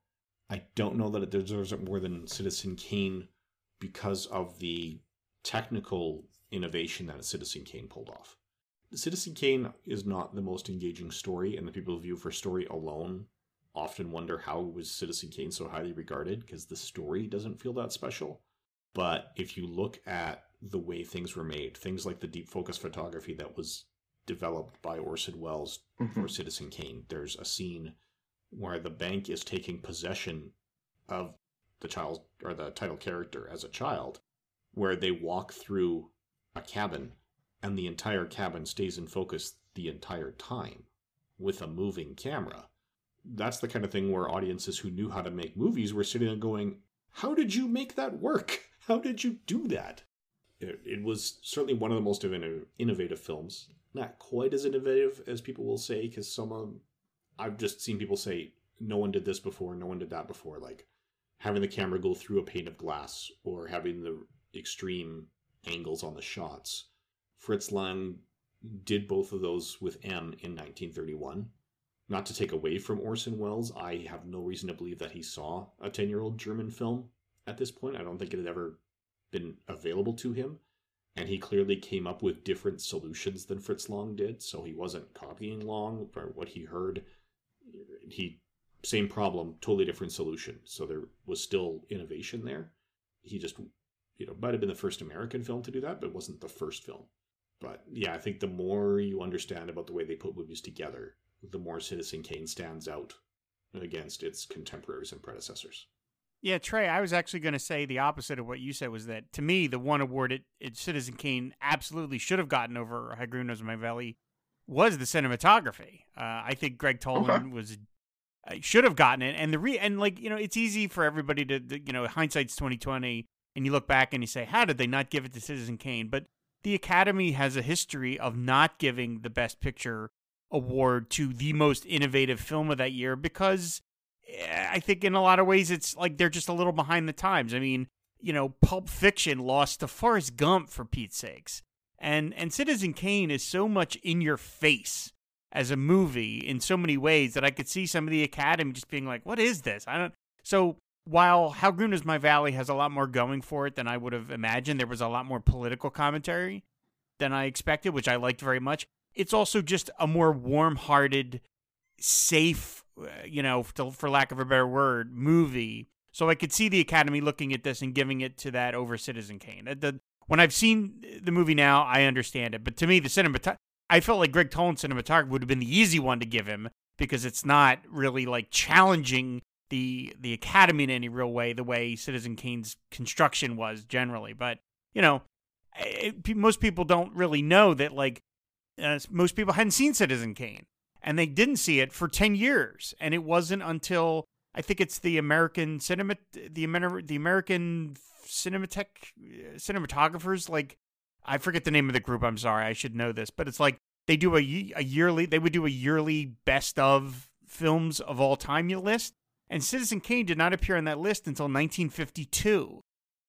I don't know that it deserves it more than Citizen Kane because of the technical innovation that Citizen Kane pulled off. Citizen Kane is not the most engaging story, and the people who view for story alone often wonder how was Citizen Kane so highly regarded because the story doesn't feel that special. But if you look at the way things were made, things like the deep focus photography that was developed by Orson Welles mm-hmm. for Citizen Kane, there's a scene where the bank is taking possession of the child or the title character as a child, where they walk through a cabin, and the entire cabin stays in focus the entire time with a moving camera. That's the kind of thing where audiences who knew how to make movies were sitting there going, how did you make that work? How did you do that? It, it was certainly one of the most innovative films. Not quite as innovative as people will say, because some of I've just seen people say no one did this before, no one did that before. Like having the camera go through a pane of glass or having the extreme angles on the shots. Fritz Lang did both of those with M in 1931. Not to take away from Orson Welles, I have no reason to believe that he saw a 10 year old German film at this point. I don't think it had ever been available to him. And he clearly came up with different solutions than Fritz Lang did. So he wasn't copying Lang, but what he heard, he same problem, totally different solution. So there was still innovation there. He just, you know, might have been the first American film to do that, but wasn't the first film. But yeah, I think the more you understand about the way they put movies together, the more Citizen Kane stands out against its contemporaries and predecessors. Yeah, Trey, I was actually going to say the opposite of what you said was that to me, the one award it, it Citizen Kane absolutely should have gotten over How Green Was My Valley was the cinematography. Uh, I think Gregg Toland okay. was uh, should have gotten it, and the re and like you know, it's easy for everybody to, to you know, hindsight's twenty twenty, and you look back and you say, how did they not give it to Citizen Kane? But the Academy has a history of not giving the Best Picture award to the most innovative film of that year because eh, I think in a lot of ways it's like they're just a little behind the times. I mean, you know, Pulp Fiction lost to Forrest Gump for Pete's sakes. And and Citizen Kane is so much in your face as a movie in so many ways that I could see some of the Academy just being like, "What is this?" I don't. So while How Green Is My Valley has a lot more going for it than I would have imagined, there was a lot more political commentary than I expected, which I liked very much it's also just a more warm-hearted, safe, uh, you know, for lack of a better word, movie. So I could see the Academy looking at this and giving it to that over Citizen Kane. The, when I've seen the movie now, I understand it. But to me, the cinematography, I felt like Gregg Toland's cinematography would have been the easy one to give him because it's not really like challenging the the Academy in any real way, the way Citizen Kane's construction was generally. But you know, it, most people don't really know that like uh, most people hadn't seen Citizen Kane, and they didn't see it for ten years. And it wasn't until I think it's the American cinema, the the American Cinematech cinematographers. Like I forget the name of the group. I'm sorry, I should know this, but it's like they do a a yearly. They would do a yearly best of films of all time you list, and Citizen Kane did not appear on that list until 1952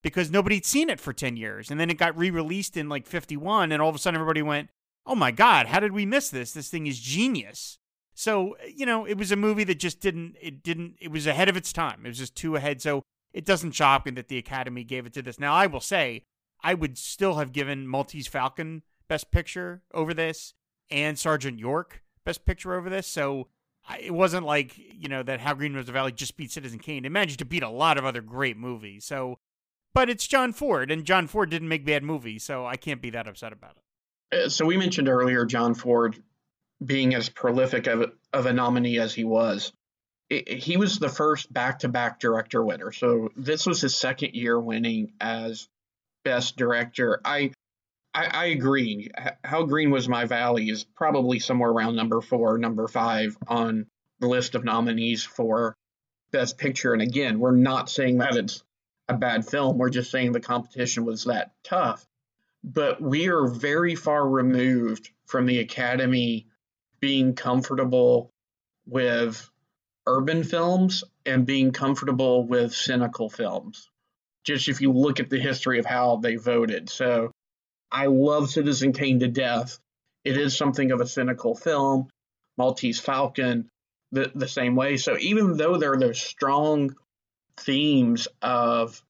because nobody had seen it for 10 years. And then it got re released in like 51, and all of a sudden everybody went, oh my God, how did we miss this? This thing is genius. So, you know, it was a movie that just didn't, it didn't, it was ahead of its time. It was just too ahead. So it doesn't shock me that the Academy gave it to this. Now, I will say, I would still have given Maltese Falcon Best Picture over this and Sergeant York Best Picture over this. So I, it wasn't like, you know, that How Green Was the Valley just beat Citizen Kane. It managed to beat a lot of other great movies. So, but it's John Ford, and John Ford didn't make bad movies. So I can't be that upset about it. Uh, so we mentioned earlier John Ford being as prolific of, of a nominee as he was. It, he was the first back-to-back director winner. So this was his second year winning as best director. I I, I agree. How Green Was My Valley is probably somewhere around number four, number five on the list of nominees for Best Picture. And again, we're not saying that it's a bad film. We're just saying the competition was that tough but we are very far removed from the Academy being comfortable with urban films and being comfortable with cynical films. Just if you look at the history of how they voted. So I love Citizen Kane to death. It is something of a cynical film. Maltese Falcon, the, the same way. So even though there are those strong themes of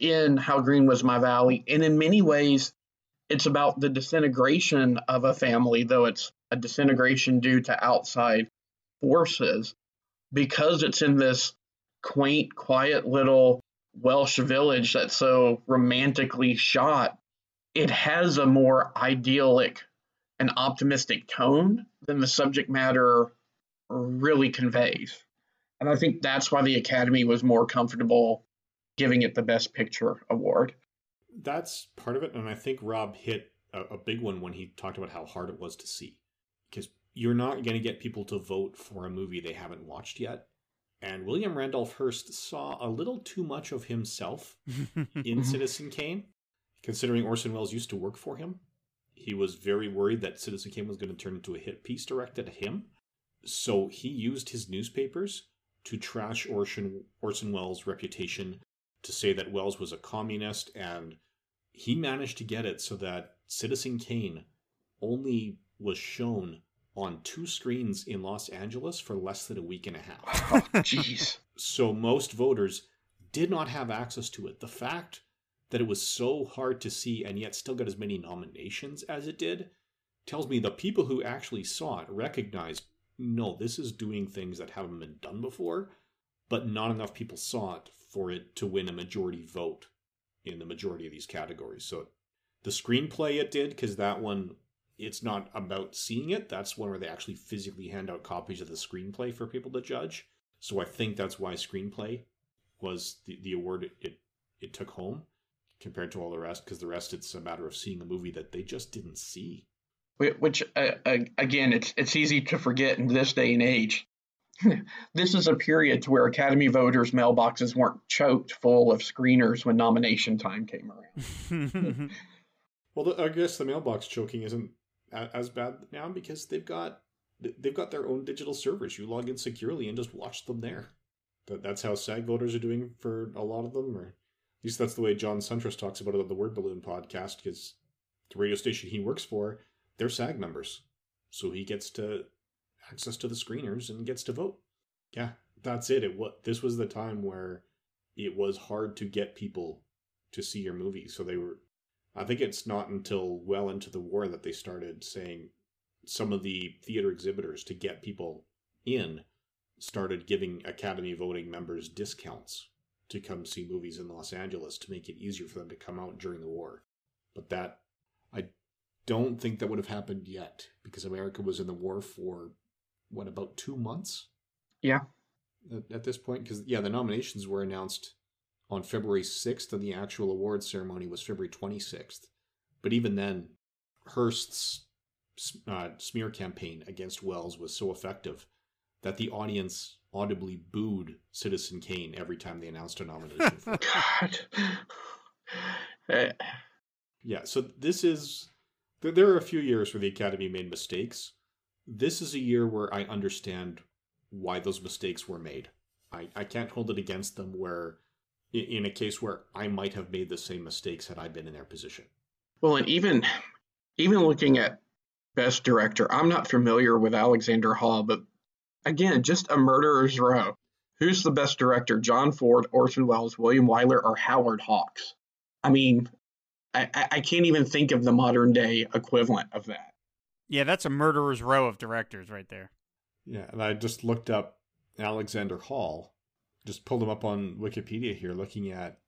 in How Green Was My Valley, and in many ways, it's about the disintegration of a family, though it's a disintegration due to outside forces, because it's in this quaint, quiet little Welsh village that's so romantically shot. It has a more idyllic and optimistic tone than the subject matter really conveys. And I think that's why the Academy was more comfortable giving it the Best Picture award that's part of it. And I think Rob hit a, a big one when he talked about how hard it was to see. Because you're not going to get people to vote for a movie they haven't watched yet. And William Randolph Hearst saw a little too much of himself in Citizen Kane, considering Orson Welles used to work for him. He was very worried that Citizen Kane was going to turn into a hit piece directed at him. So he used his newspapers to trash Orson, Orson Welles' reputation, to say that Welles was a communist, and he managed to get it so that Citizen Kane only was shown on two screens in Los Angeles for less than a week and a half. Jeez. so most voters did not have access to it. The fact that it was so hard to see and yet still got as many nominations as it did tells me the people who actually saw it recognized no, this is doing things that haven't been done before, but not enough people saw it for it to win a majority vote in the majority of these categories. So the screenplay it did, because that one, it's not about seeing it. That's one where they actually physically hand out copies of the screenplay for people to judge. So I think that's why screenplay was the, the award it, it, it took home compared to all the rest, because the rest it's a matter of seeing a movie that they just didn't see. Which, uh, again, it's it's easy to forget in this day and age. this is a period to where Academy voters' mailboxes weren't choked full of screeners when nomination time came around. well, the, I guess the mailbox choking isn't as bad now because they've got they've got their own digital servers. You log in securely and just watch them there. That's how SAG voters are doing for a lot of them, or at least that's the way John Siuntres talks about it on the Word Balloon podcast. Because the radio station he works for they're SAG members. So he gets to access to the screeners and gets to vote. Yeah, that's it. It what this was the time where it was hard to get people to see your movie. So they were I think it's not until well into the war that they started saying some of the theater exhibitors to get people in started giving Academy voting members discounts to come see movies in Los Angeles to make it easier for them to come out during the war. But that I don't think that would have happened yet because America was in the war for what about two months? Yeah. At, at this point, because yeah, the nominations were announced on February sixth, and the actual award ceremony was February twenty sixth. But even then, Hearst's uh, smear campaign against Welles was so effective that the audience audibly booed Citizen Kane every time they announced a nomination. for God. Yeah, so this is there are a few years where the Academy made mistakes. This is a year where I understand why those mistakes were made. I, I can't hold it against them where in a case where I might have made the same mistakes had I been in their position. Well, and even even looking at best director, I'm not familiar with Alexander Hall, but again, just a murderer's row. Who's the best director? John Ford, Orson Welles, William Wyler, or Howard Hawks? I mean, I, I can't even think of the modern day equivalent of that. Yeah, that's a murderer's row of directors right there. Yeah, and I just looked up Alexander Hall, just pulled him up on Wikipedia here, looking at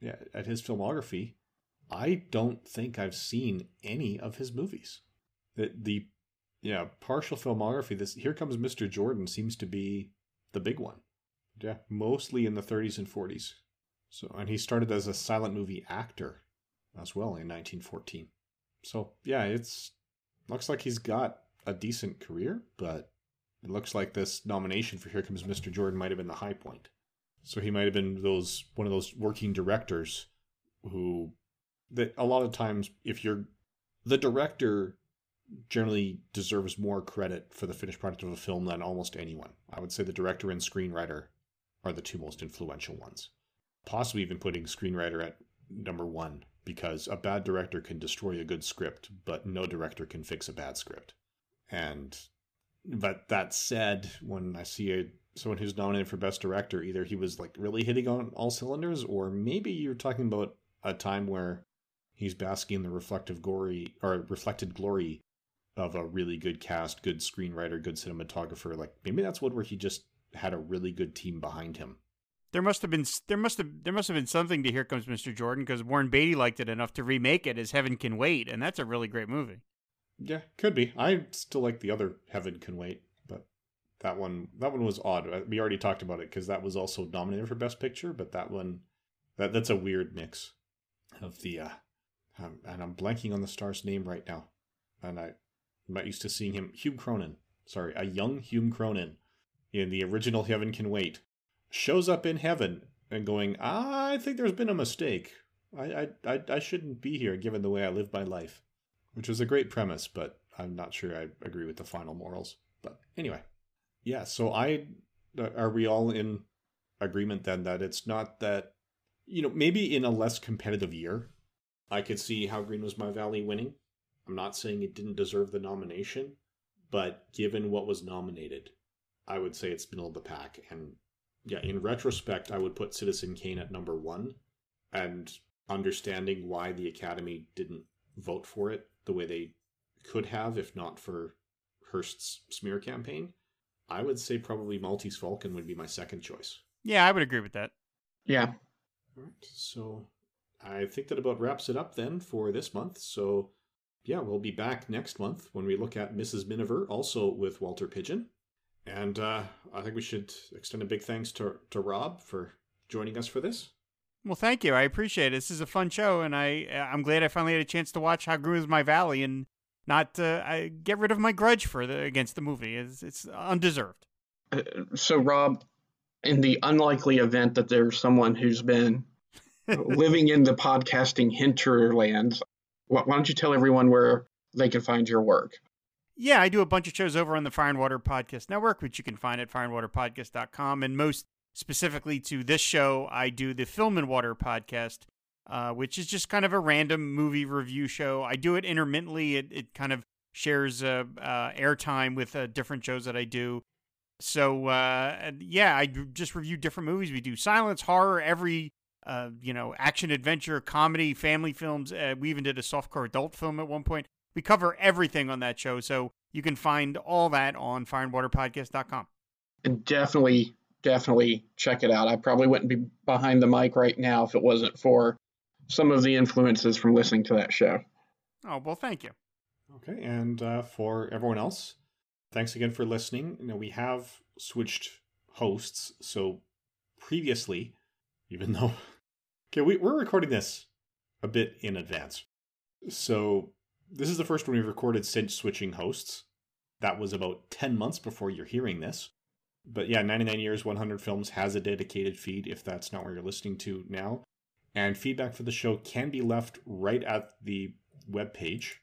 yeah at his filmography. I don't think I've seen any of his movies. The the yeah partial filmography. This here comes Mr. Jordan seems to be the big one. Yeah, mostly in the 30s and 40s. So and he started as a silent movie actor as well in 1914. So yeah, it's looks like he's got a decent career, but it looks like this nomination for Here Comes Mr. Jordan might have been the high point. So he might have been those one of those working directors who that a lot of times if you're the director generally deserves more credit for the finished product of a film than almost anyone. I would say the director and screenwriter are the two most influential ones. Possibly even putting screenwriter at number 1 because a bad director can destroy a good script, but no director can fix a bad script. And but that said, when I see a someone who's nominated for best director, either he was like really hitting on all cylinders, or maybe you're talking about a time where he's basking in the reflective glory or reflected glory of a really good cast, good screenwriter, good cinematographer. Like maybe that's what where he just had a really good team behind him there must have been there must have there must have been something to Here Comes Mr. Jordan because Warren Beatty liked it enough to remake it as Heaven Can Wait, and that's a really great movie. Yeah, could be. I still like the other Heaven Can Wait, but that one that one was odd. Uh, we already talked about it because that was also nominated for Best Picture, but that one that that's a weird mix of the uh, um, and I'm blanking on the star's name right now, and I, I'm not used to seeing him. Hume Cronyn, sorry, a young Hume Cronyn in the original Heaven Can Wait shows up in heaven and going, I think there's been a mistake. I, I, I, shouldn't be here given the way I live my life. Which was a great premise, but I'm not sure I agree with the final morals. But anyway, yeah, so I, uh, are we all in agreement then that it's not that, you know, maybe in a less competitive year, I could see how Green was my valley winning. I'm not saying it didn't deserve the nomination, but given what was nominated, I would say it's middle of the pack. And yeah, in retrospect, I would put Citizen Kane at number one. And understanding why the Academy didn't vote for it the way they could have, if not for Hearst's smear campaign, I would say probably Maltese Falcon would be my second choice. Yeah, I would agree with that. Yeah. All right. So I think that about wraps it up then for this month. So yeah, we'll be back next month when we look at Mrs. Miniver, also with Walter Pidgeon. And uh, I think we should extend a big thanks to, to Rob for joining us for this. Well, thank you. I appreciate it. This is a fun show, and I I'm glad I finally had a chance to watch How Green Was My Valley and not uh, I get rid of my grudge for the against the movie. It's, it's undeserved. Uh, so, Rob, in the unlikely event that there's someone who's been living in the podcasting hinterlands, why don't you tell everyone where they can find your work? Yeah, I do a bunch of shows over on the Fire and Water Podcast Network, which you can find at fireandwaterpodcast.com. And most specifically to this show, I do the Film and Water Podcast, uh, which is just kind of a random movie review show. I do it intermittently. It, it kind of shares uh, uh, airtime with uh, different shows that I do. So uh, yeah, I just review different movies. We do silence, horror, every uh, you know, action, adventure, comedy, family films. Uh, we even did a softcore adult film at one point. We cover everything on that show, so you can find all that on fireandwaterpodcast.com. And definitely, definitely check it out. I probably wouldn't be behind the mic right now if it wasn't for some of the influences from listening to that show. Oh, well, thank you. Okay, and uh, for everyone else, thanks again for listening. You know, we have switched hosts, so previously, even though okay, we, we're recording this a bit in advance, so this is the first one we've recorded since switching hosts. That was about 10 months before you're hearing this. But yeah, 99 Years, 100 Films has a dedicated feed if that's not where you're listening to now. And feedback for the show can be left right at the web page.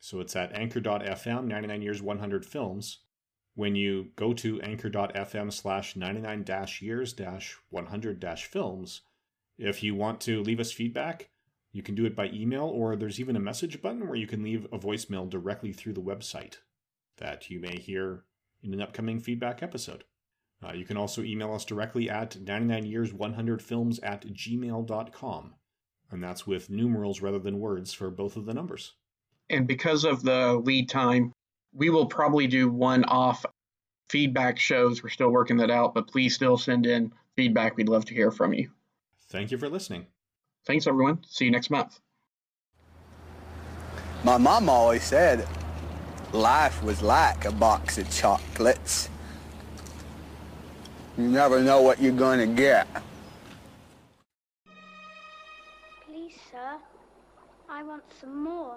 So it's at anchor.fm 99 years 100 films. When you go to anchor.fm slash 99 years 100 films, if you want to leave us feedback, you can do it by email, or there's even a message button where you can leave a voicemail directly through the website that you may hear in an upcoming feedback episode. Uh, you can also email us directly at 99years100films at gmail.com. And that's with numerals rather than words for both of the numbers. And because of the lead time, we will probably do one off feedback shows. We're still working that out, but please still send in feedback. We'd love to hear from you. Thank you for listening. Thanks, everyone. See you next month. My mom always said life was like a box of chocolates. You never know what you're going to get. Please, sir, I want some more.